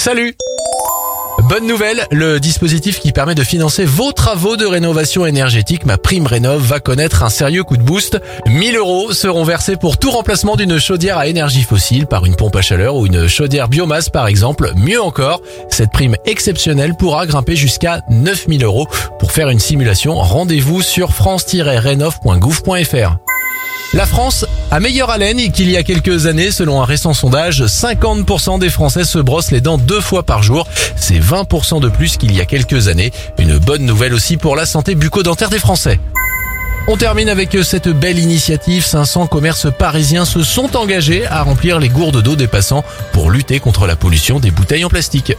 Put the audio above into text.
Salut Bonne nouvelle, le dispositif qui permet de financer vos travaux de rénovation énergétique, ma prime rénov, va connaître un sérieux coup de boost. 1000 euros seront versés pour tout remplacement d'une chaudière à énergie fossile par une pompe à chaleur ou une chaudière biomasse par exemple. Mieux encore, cette prime exceptionnelle pourra grimper jusqu'à 9000 euros. Pour faire une simulation, rendez-vous sur france-rénov.gouv.fr. La France a meilleure haleine qu'il y a quelques années. Selon un récent sondage, 50% des Français se brossent les dents deux fois par jour. C'est 20% de plus qu'il y a quelques années. Une bonne nouvelle aussi pour la santé bucco-dentaire des Français. On termine avec cette belle initiative. 500 commerces parisiens se sont engagés à remplir les gourdes d'eau des passants pour lutter contre la pollution des bouteilles en plastique.